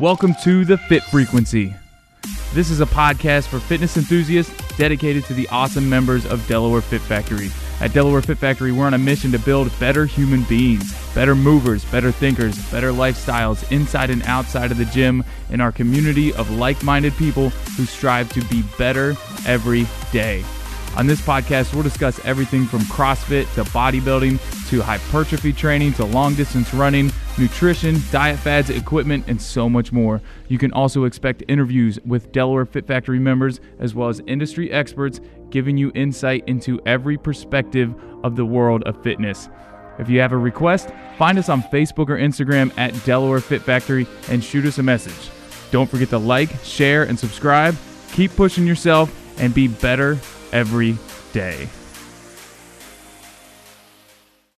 Welcome to the Fit Frequency. This is a podcast for fitness enthusiasts dedicated to the awesome members of Delaware Fit Factory. At Delaware Fit Factory, we're on a mission to build better human beings, better movers, better thinkers, better lifestyles inside and outside of the gym in our community of like minded people who strive to be better every day. On this podcast, we'll discuss everything from CrossFit to bodybuilding to hypertrophy training to long distance running, nutrition, diet fads, equipment, and so much more. You can also expect interviews with Delaware Fit Factory members as well as industry experts giving you insight into every perspective of the world of fitness. If you have a request, find us on Facebook or Instagram at Delaware Fit Factory and shoot us a message. Don't forget to like, share, and subscribe. Keep pushing yourself and be better every day.